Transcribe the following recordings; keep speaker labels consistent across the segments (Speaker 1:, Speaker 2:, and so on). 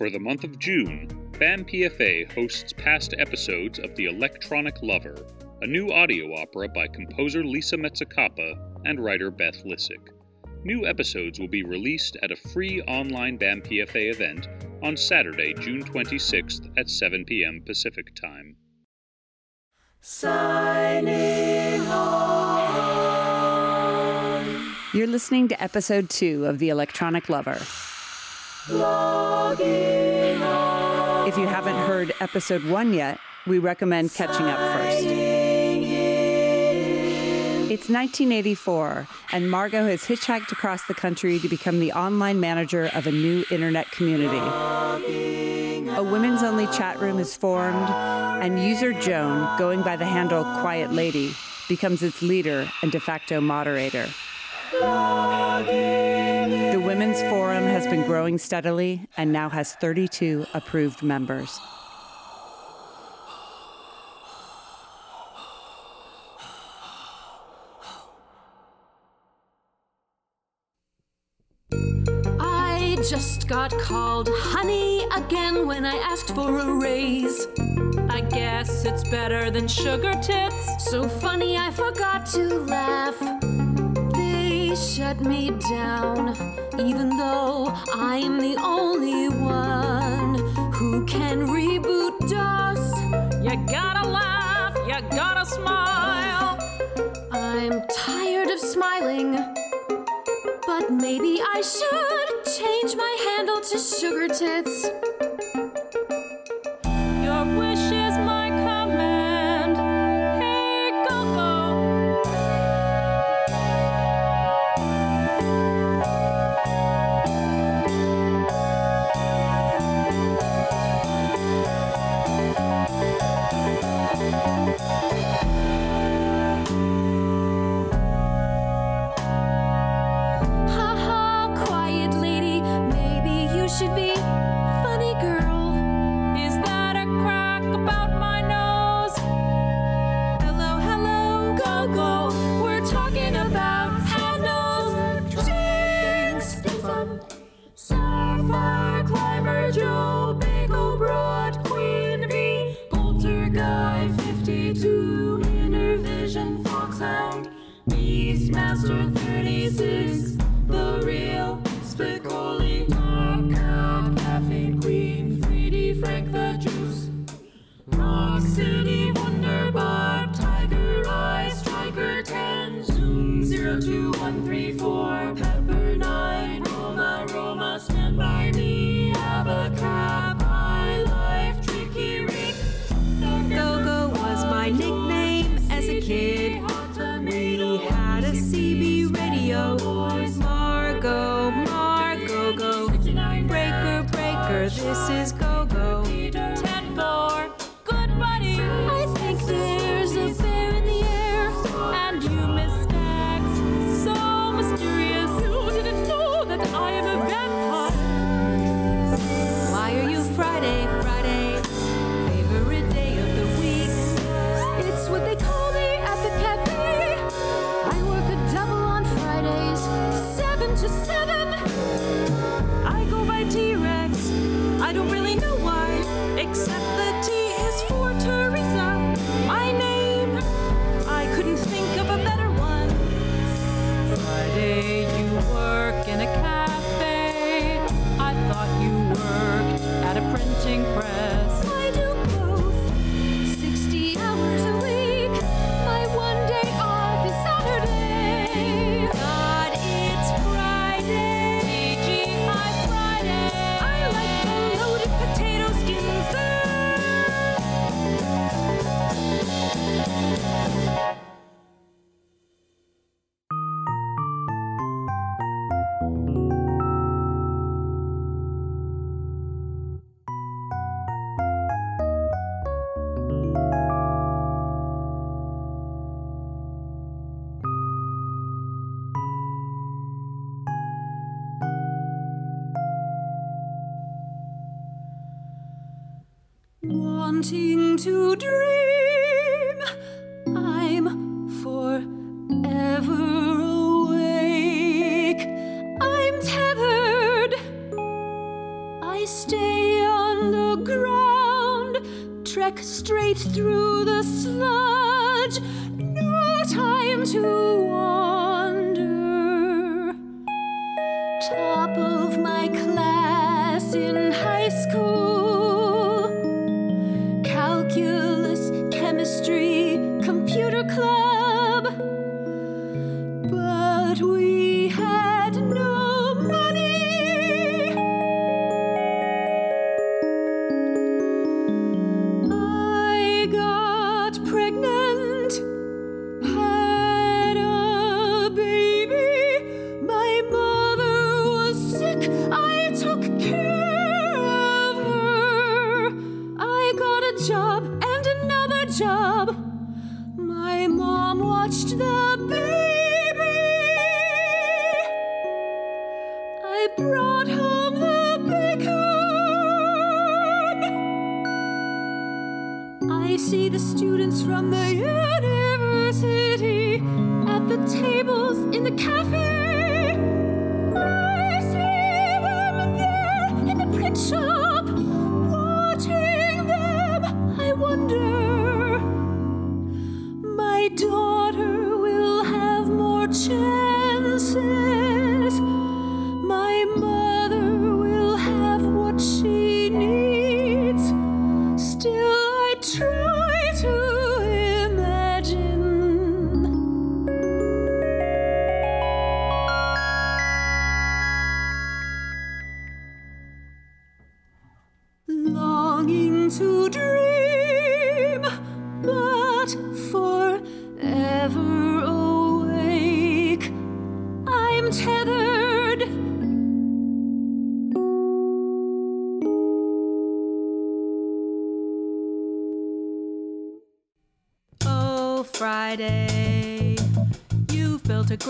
Speaker 1: For the month of June, BAM PFA hosts past episodes of The Electronic Lover, a new audio opera by composer Lisa Mezzacappa and writer Beth Lisick. New episodes will be released at a free online BAM PFA event on Saturday, June 26th at 7 p.m. Pacific Time.
Speaker 2: Signing on.
Speaker 3: You're listening to episode two of The Electronic Lover. If you haven't heard episode one yet, we recommend catching up first. It's 1984, and Margot has hitchhiked across the country to become the online manager of a new internet community. A women's only chat room is formed, and user Joan, going by the handle Quiet Lady, becomes its leader and de facto moderator. The Women's been growing steadily and now has 32 approved members.
Speaker 4: I just got called honey again when I asked for a raise. I guess it's better than sugar tits. So funny, I forgot to laugh. Shut me down, even though I'm the only one who can reboot DOS. You gotta laugh, you gotta smile. I'm tired of smiling. But maybe I should change my handle to Sugar Tits. 36,
Speaker 5: this is Go-Go.
Speaker 4: trek straight through the
Speaker 5: slums. My mom watched the baby. I brought home the bacon. I see the students from the university at the tables in the cafe.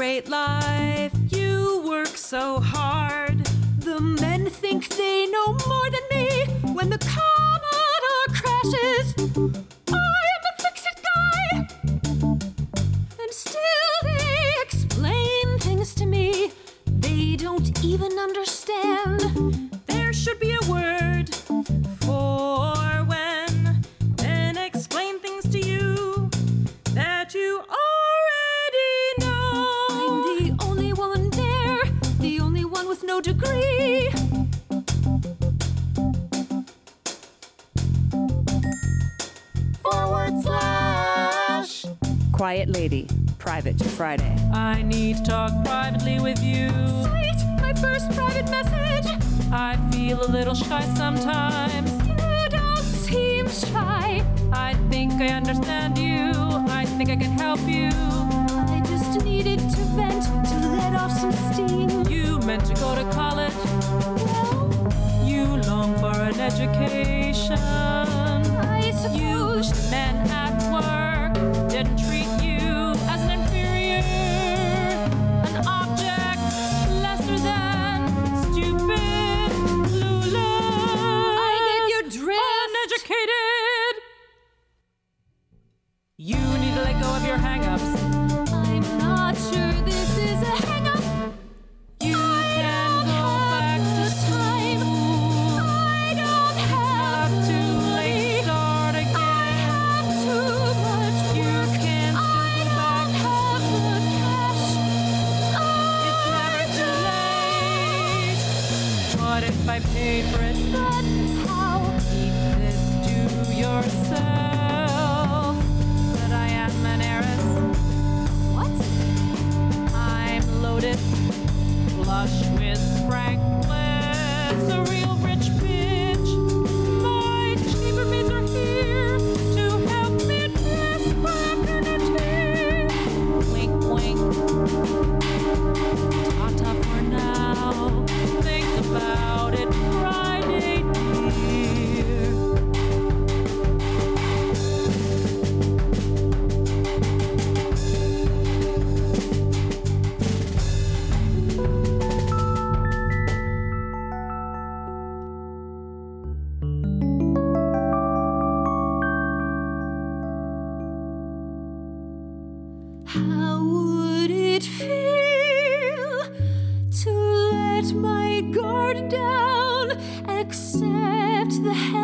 Speaker 4: Great life. You work so hard.
Speaker 5: The men think they know more than me when the Commodore crashes. I am the fix-it guy. And still they explain things to me they don't even understand.
Speaker 4: There should be a word for
Speaker 3: Quiet Lady, Private Friday.
Speaker 4: I need to talk privately with you.
Speaker 5: Sweet, my first private message.
Speaker 4: I feel a little shy sometimes.
Speaker 5: You don't seem shy.
Speaker 4: I think I understand you. I think I can help you.
Speaker 5: I just needed to vent, to let off some steam.
Speaker 4: You meant to go to college.
Speaker 5: Well,
Speaker 4: You long for an education.
Speaker 5: Down, accept the help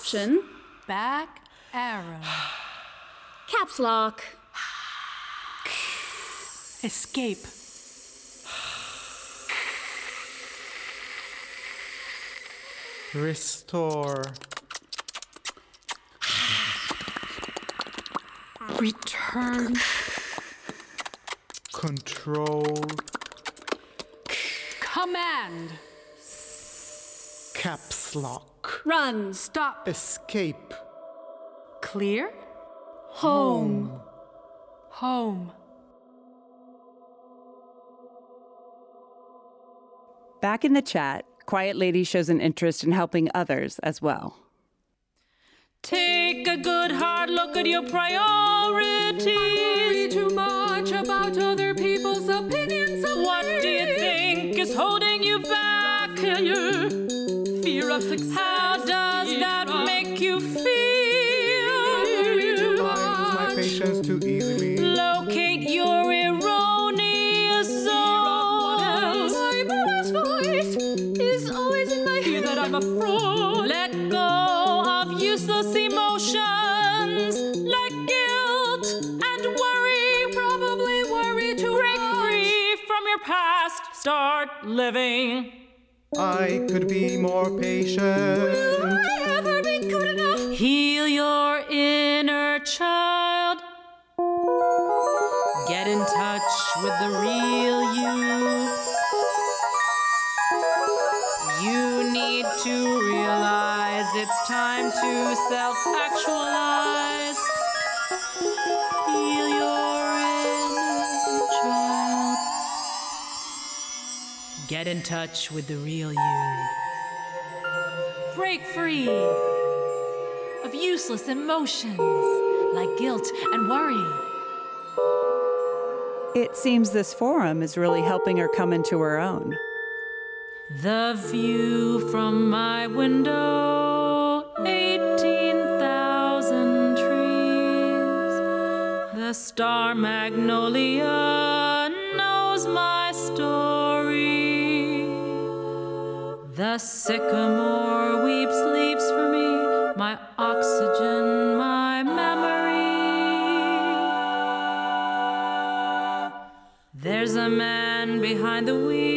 Speaker 4: Option?
Speaker 5: Back arrow.
Speaker 4: Caps lock.
Speaker 5: Escape.
Speaker 6: Restore.
Speaker 5: Return.
Speaker 6: Control.
Speaker 5: Command.
Speaker 6: Caps lock.
Speaker 4: Run.
Speaker 5: Stop.
Speaker 6: Escape.
Speaker 5: Clear.
Speaker 4: Home.
Speaker 5: Home.
Speaker 3: Back in the chat, Quiet Lady shows an interest in helping others as well.
Speaker 4: Take a good hard look at your priorities. worry too much about other people's opinions. Of what do you think is holding you back? Of success. How does that make you feel?
Speaker 6: Lose my patience too easily.
Speaker 4: Locate your erroneous zones. My mother's voice is always in my head that I'm a fraud. Let go of useless emotions like guilt and worry. Probably worry to break free from your past. Start living.
Speaker 6: I could be more patient.
Speaker 4: In touch with the real you. Break free of useless emotions like guilt and worry.
Speaker 3: It seems this forum is really helping her come into her own.
Speaker 4: The view from my window, 18,000 trees. The star magnolia knows my The sycamore weeps leaves for me, my oxygen, my memory. There's a man behind the wheel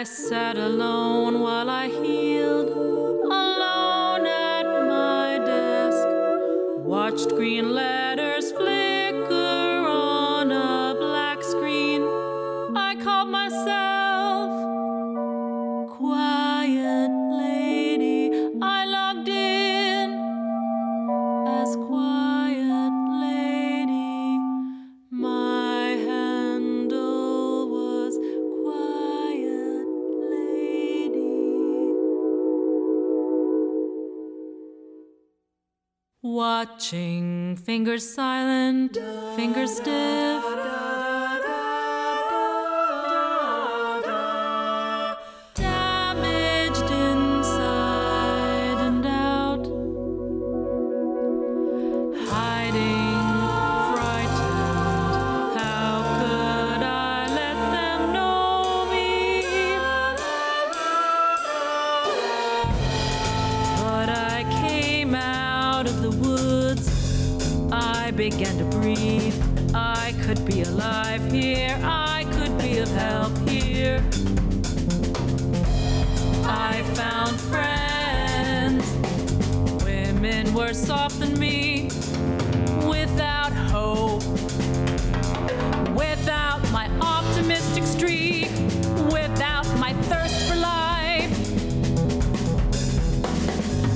Speaker 4: I sat alone Watching, fingers silent, fingers stiff. Were soft than me. Without hope. Without my optimistic streak. Without my thirst for life.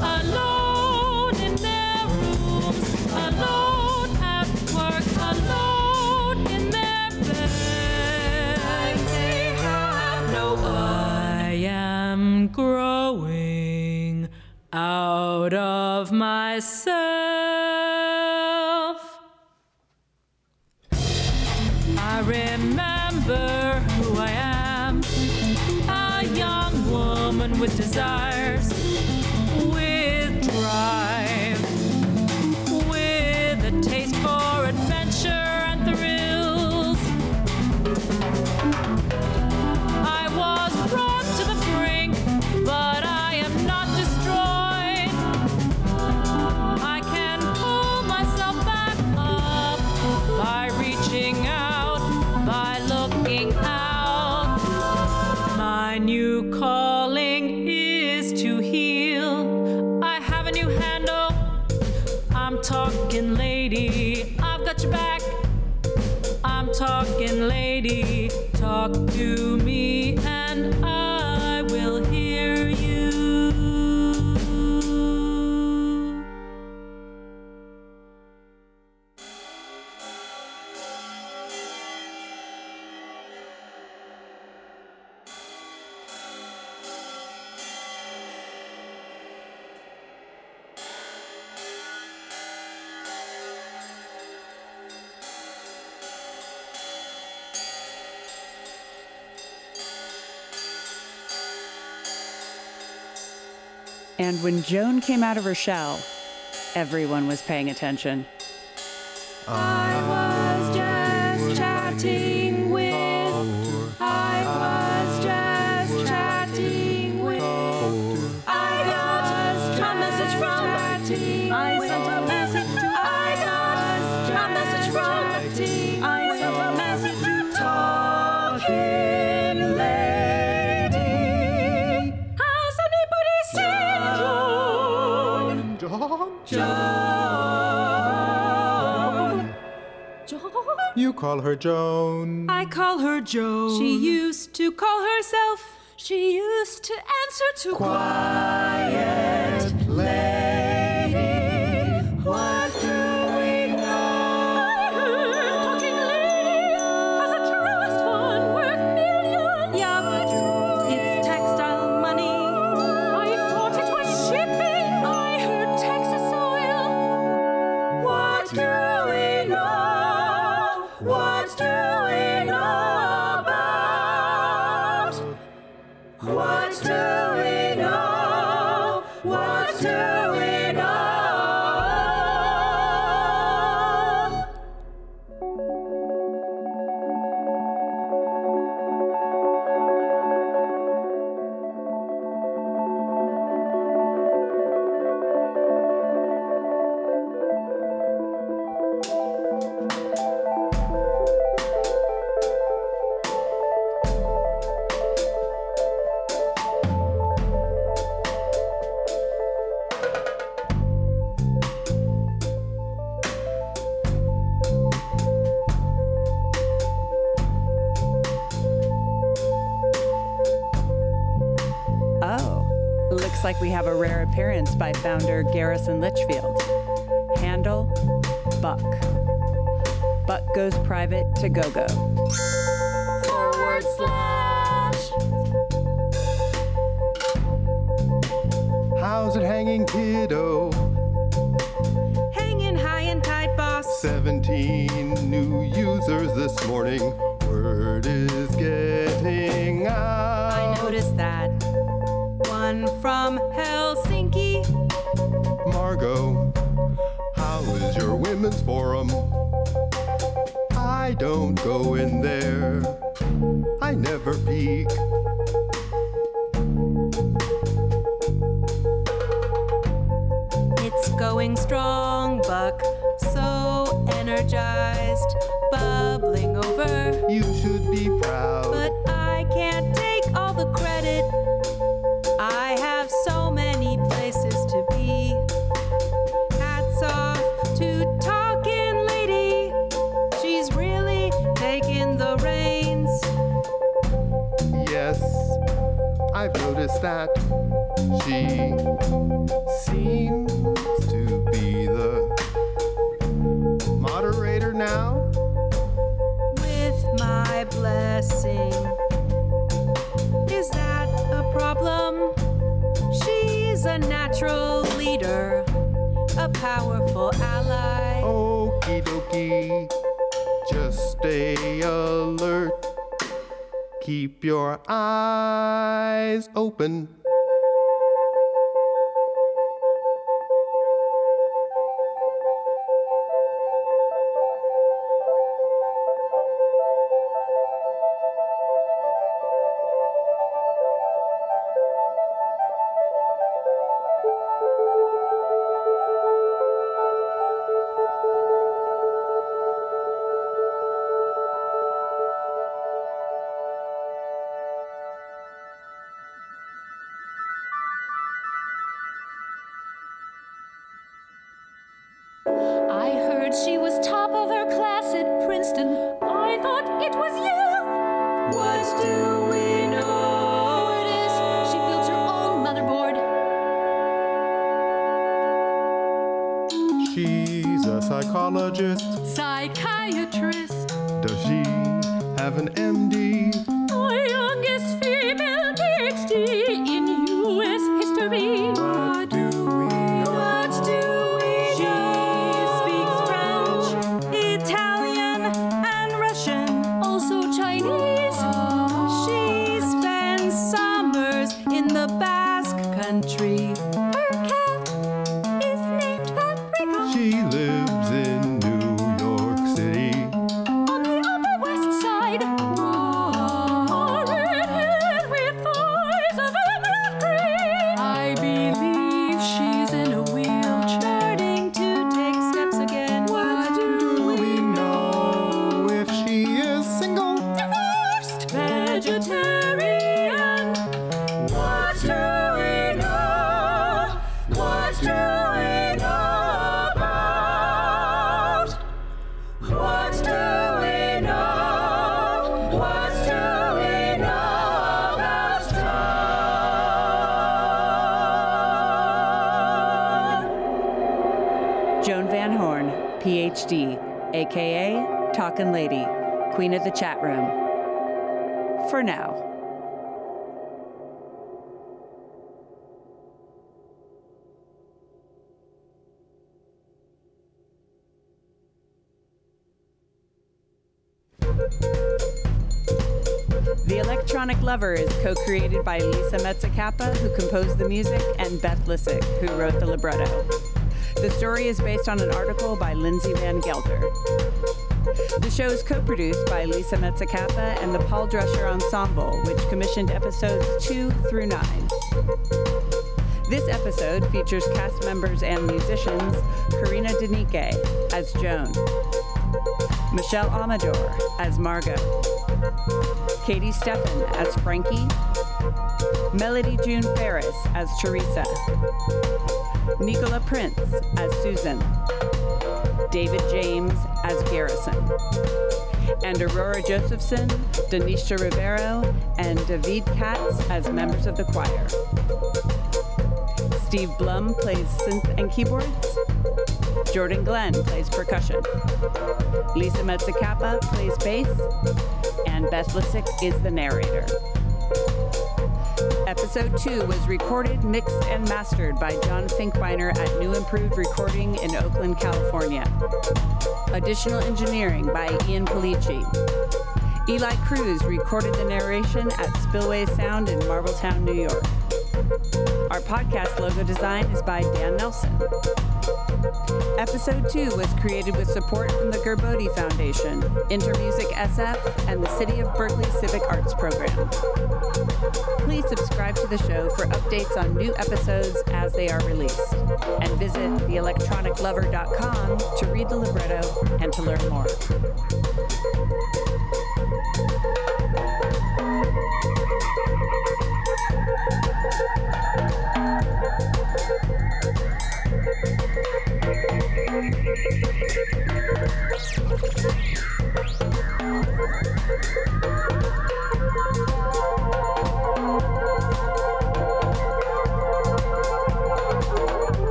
Speaker 4: Alone in their rooms, alone at work, alone in their bed. They have no I am growing And
Speaker 3: when Joan came out of her shell, everyone was paying attention.
Speaker 7: I Joan? Joan?
Speaker 5: You call her Joan.
Speaker 7: I call her Joan. She used to call herself. She used to answer to
Speaker 5: Quiet lady.
Speaker 3: Have a rare appearance by founder Garrison Litchfield. Handle Buck. Buck goes private to GoGo.
Speaker 7: Forward slash.
Speaker 5: How's it hanging, kiddo?
Speaker 7: Hanging high and tight, boss.
Speaker 5: 17 new users this morning. Word is getting out.
Speaker 7: I noticed that. From Helsinki.
Speaker 5: Margot, how is your women's forum? I don't go in there. I never peek.
Speaker 7: It's going strong, Buck. So energized, bubbling over.
Speaker 5: You should be proud.
Speaker 7: But I can't take all the credit.
Speaker 5: She seems to be the moderator now.
Speaker 7: with my blessing. Is that a problem?
Speaker 3: She's a natural leader, a powerful ally.
Speaker 5: Okie dokie, just stay alert. Keep your eyes open.
Speaker 8: PhD,
Speaker 3: aka Talkin' Lady, Queen of the Chat Room. For now. The Electronic Lover is co created by Lisa Mezzacappa, who composed the music, and Beth Lisick, who wrote the libretto. The story is based on an article by Lindsay Van Gelder. The show is co produced by Lisa Mezzacappa and the Paul Dresher Ensemble, which commissioned episodes 2 through 9. This episode features cast members and musicians Karina Denike as Joan, Michelle Amador as Margot, Katie Steffen as Frankie, Melody June Ferris as Teresa, Nicola Prince as Susan, David James as Garrison, and Aurora Josephson, Denisha Rivero, and David Katz as members of the choir. Steve Blum plays synth and keyboards. Jordan Glenn plays percussion. Lisa Mezzacappa plays bass. And Beth Lisick is the narrator. Episode 2 was recorded, mixed, and mastered by John Finkbeiner at New Improved Recording in Oakland, California. Additional engineering by Ian Polici. Eli Cruz recorded the narration at Spillway Sound in Marbletown, New York. Our podcast logo design is by Dan Nelson. Episode 2 was created with support from the Gerbode Foundation, Intermusic SF, and the City of Berkeley Civic Arts Program. Please subscribe to the show for updates on new episodes as they are released. And visit theelectroniclover.com to read the libretto and to learn more.